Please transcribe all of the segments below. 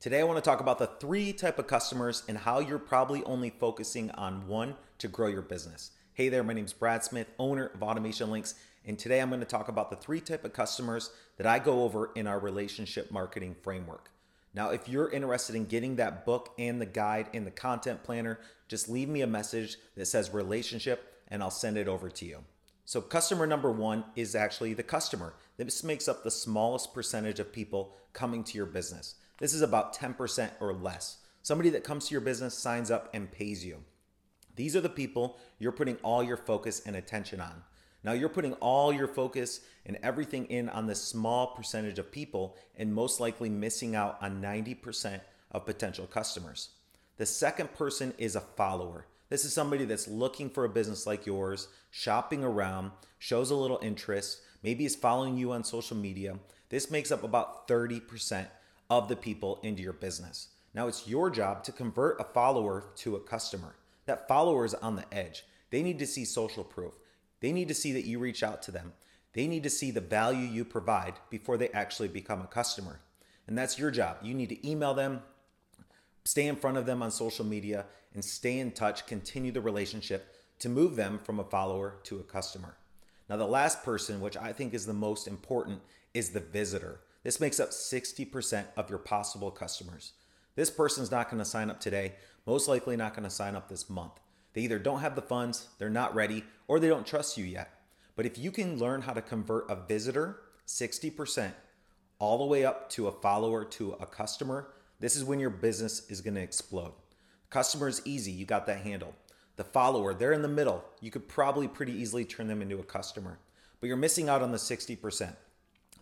Today I want to talk about the three type of customers and how you're probably only focusing on one to grow your business. Hey there, my name is Brad Smith, owner of Automation Links, and today I'm going to talk about the three type of customers that I go over in our relationship marketing framework. Now, if you're interested in getting that book and the guide and the content planner, just leave me a message that says relationship and I'll send it over to you. So, customer number one is actually the customer. This makes up the smallest percentage of people coming to your business. This is about 10% or less. Somebody that comes to your business, signs up, and pays you. These are the people you're putting all your focus and attention on. Now, you're putting all your focus and everything in on this small percentage of people and most likely missing out on 90% of potential customers. The second person is a follower. This is somebody that's looking for a business like yours, shopping around, shows a little interest, maybe is following you on social media. This makes up about 30% of the people into your business. Now it's your job to convert a follower to a customer. That follower is on the edge. They need to see social proof. They need to see that you reach out to them. They need to see the value you provide before they actually become a customer. And that's your job. You need to email them, stay in front of them on social media, and stay in touch, continue the relationship to move them from a follower to a customer. Now, the last person, which I think is the most important, is the visitor. This makes up 60% of your possible customers. This person's not going to sign up today, most likely not going to sign up this month. They either don't have the funds, they're not ready, or they don't trust you yet. But if you can learn how to convert a visitor 60% all the way up to a follower to a customer, this is when your business is going to explode. Customer is easy, you got that handled. The follower, they're in the middle. You could probably pretty easily turn them into a customer. But you're missing out on the 60%.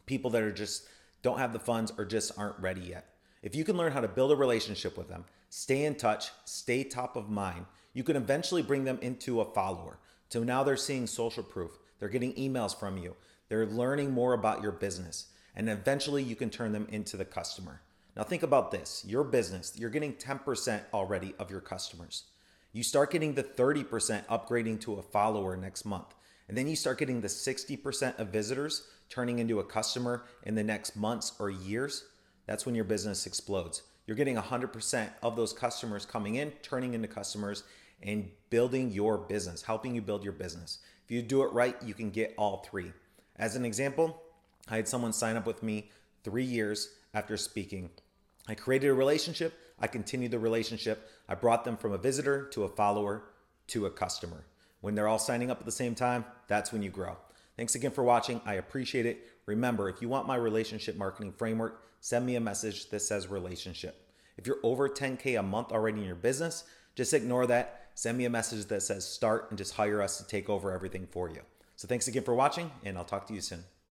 People that are just don't have the funds, or just aren't ready yet. If you can learn how to build a relationship with them, stay in touch, stay top of mind, you can eventually bring them into a follower. So now they're seeing social proof, they're getting emails from you, they're learning more about your business, and eventually you can turn them into the customer. Now, think about this your business, you're getting 10% already of your customers. You start getting the 30% upgrading to a follower next month. And then you start getting the 60% of visitors turning into a customer in the next months or years. That's when your business explodes. You're getting 100% of those customers coming in, turning into customers, and building your business, helping you build your business. If you do it right, you can get all three. As an example, I had someone sign up with me three years after speaking. I created a relationship, I continued the relationship, I brought them from a visitor to a follower to a customer. When they're all signing up at the same time, that's when you grow. Thanks again for watching. I appreciate it. Remember, if you want my relationship marketing framework, send me a message that says relationship. If you're over 10K a month already in your business, just ignore that. Send me a message that says start and just hire us to take over everything for you. So thanks again for watching, and I'll talk to you soon.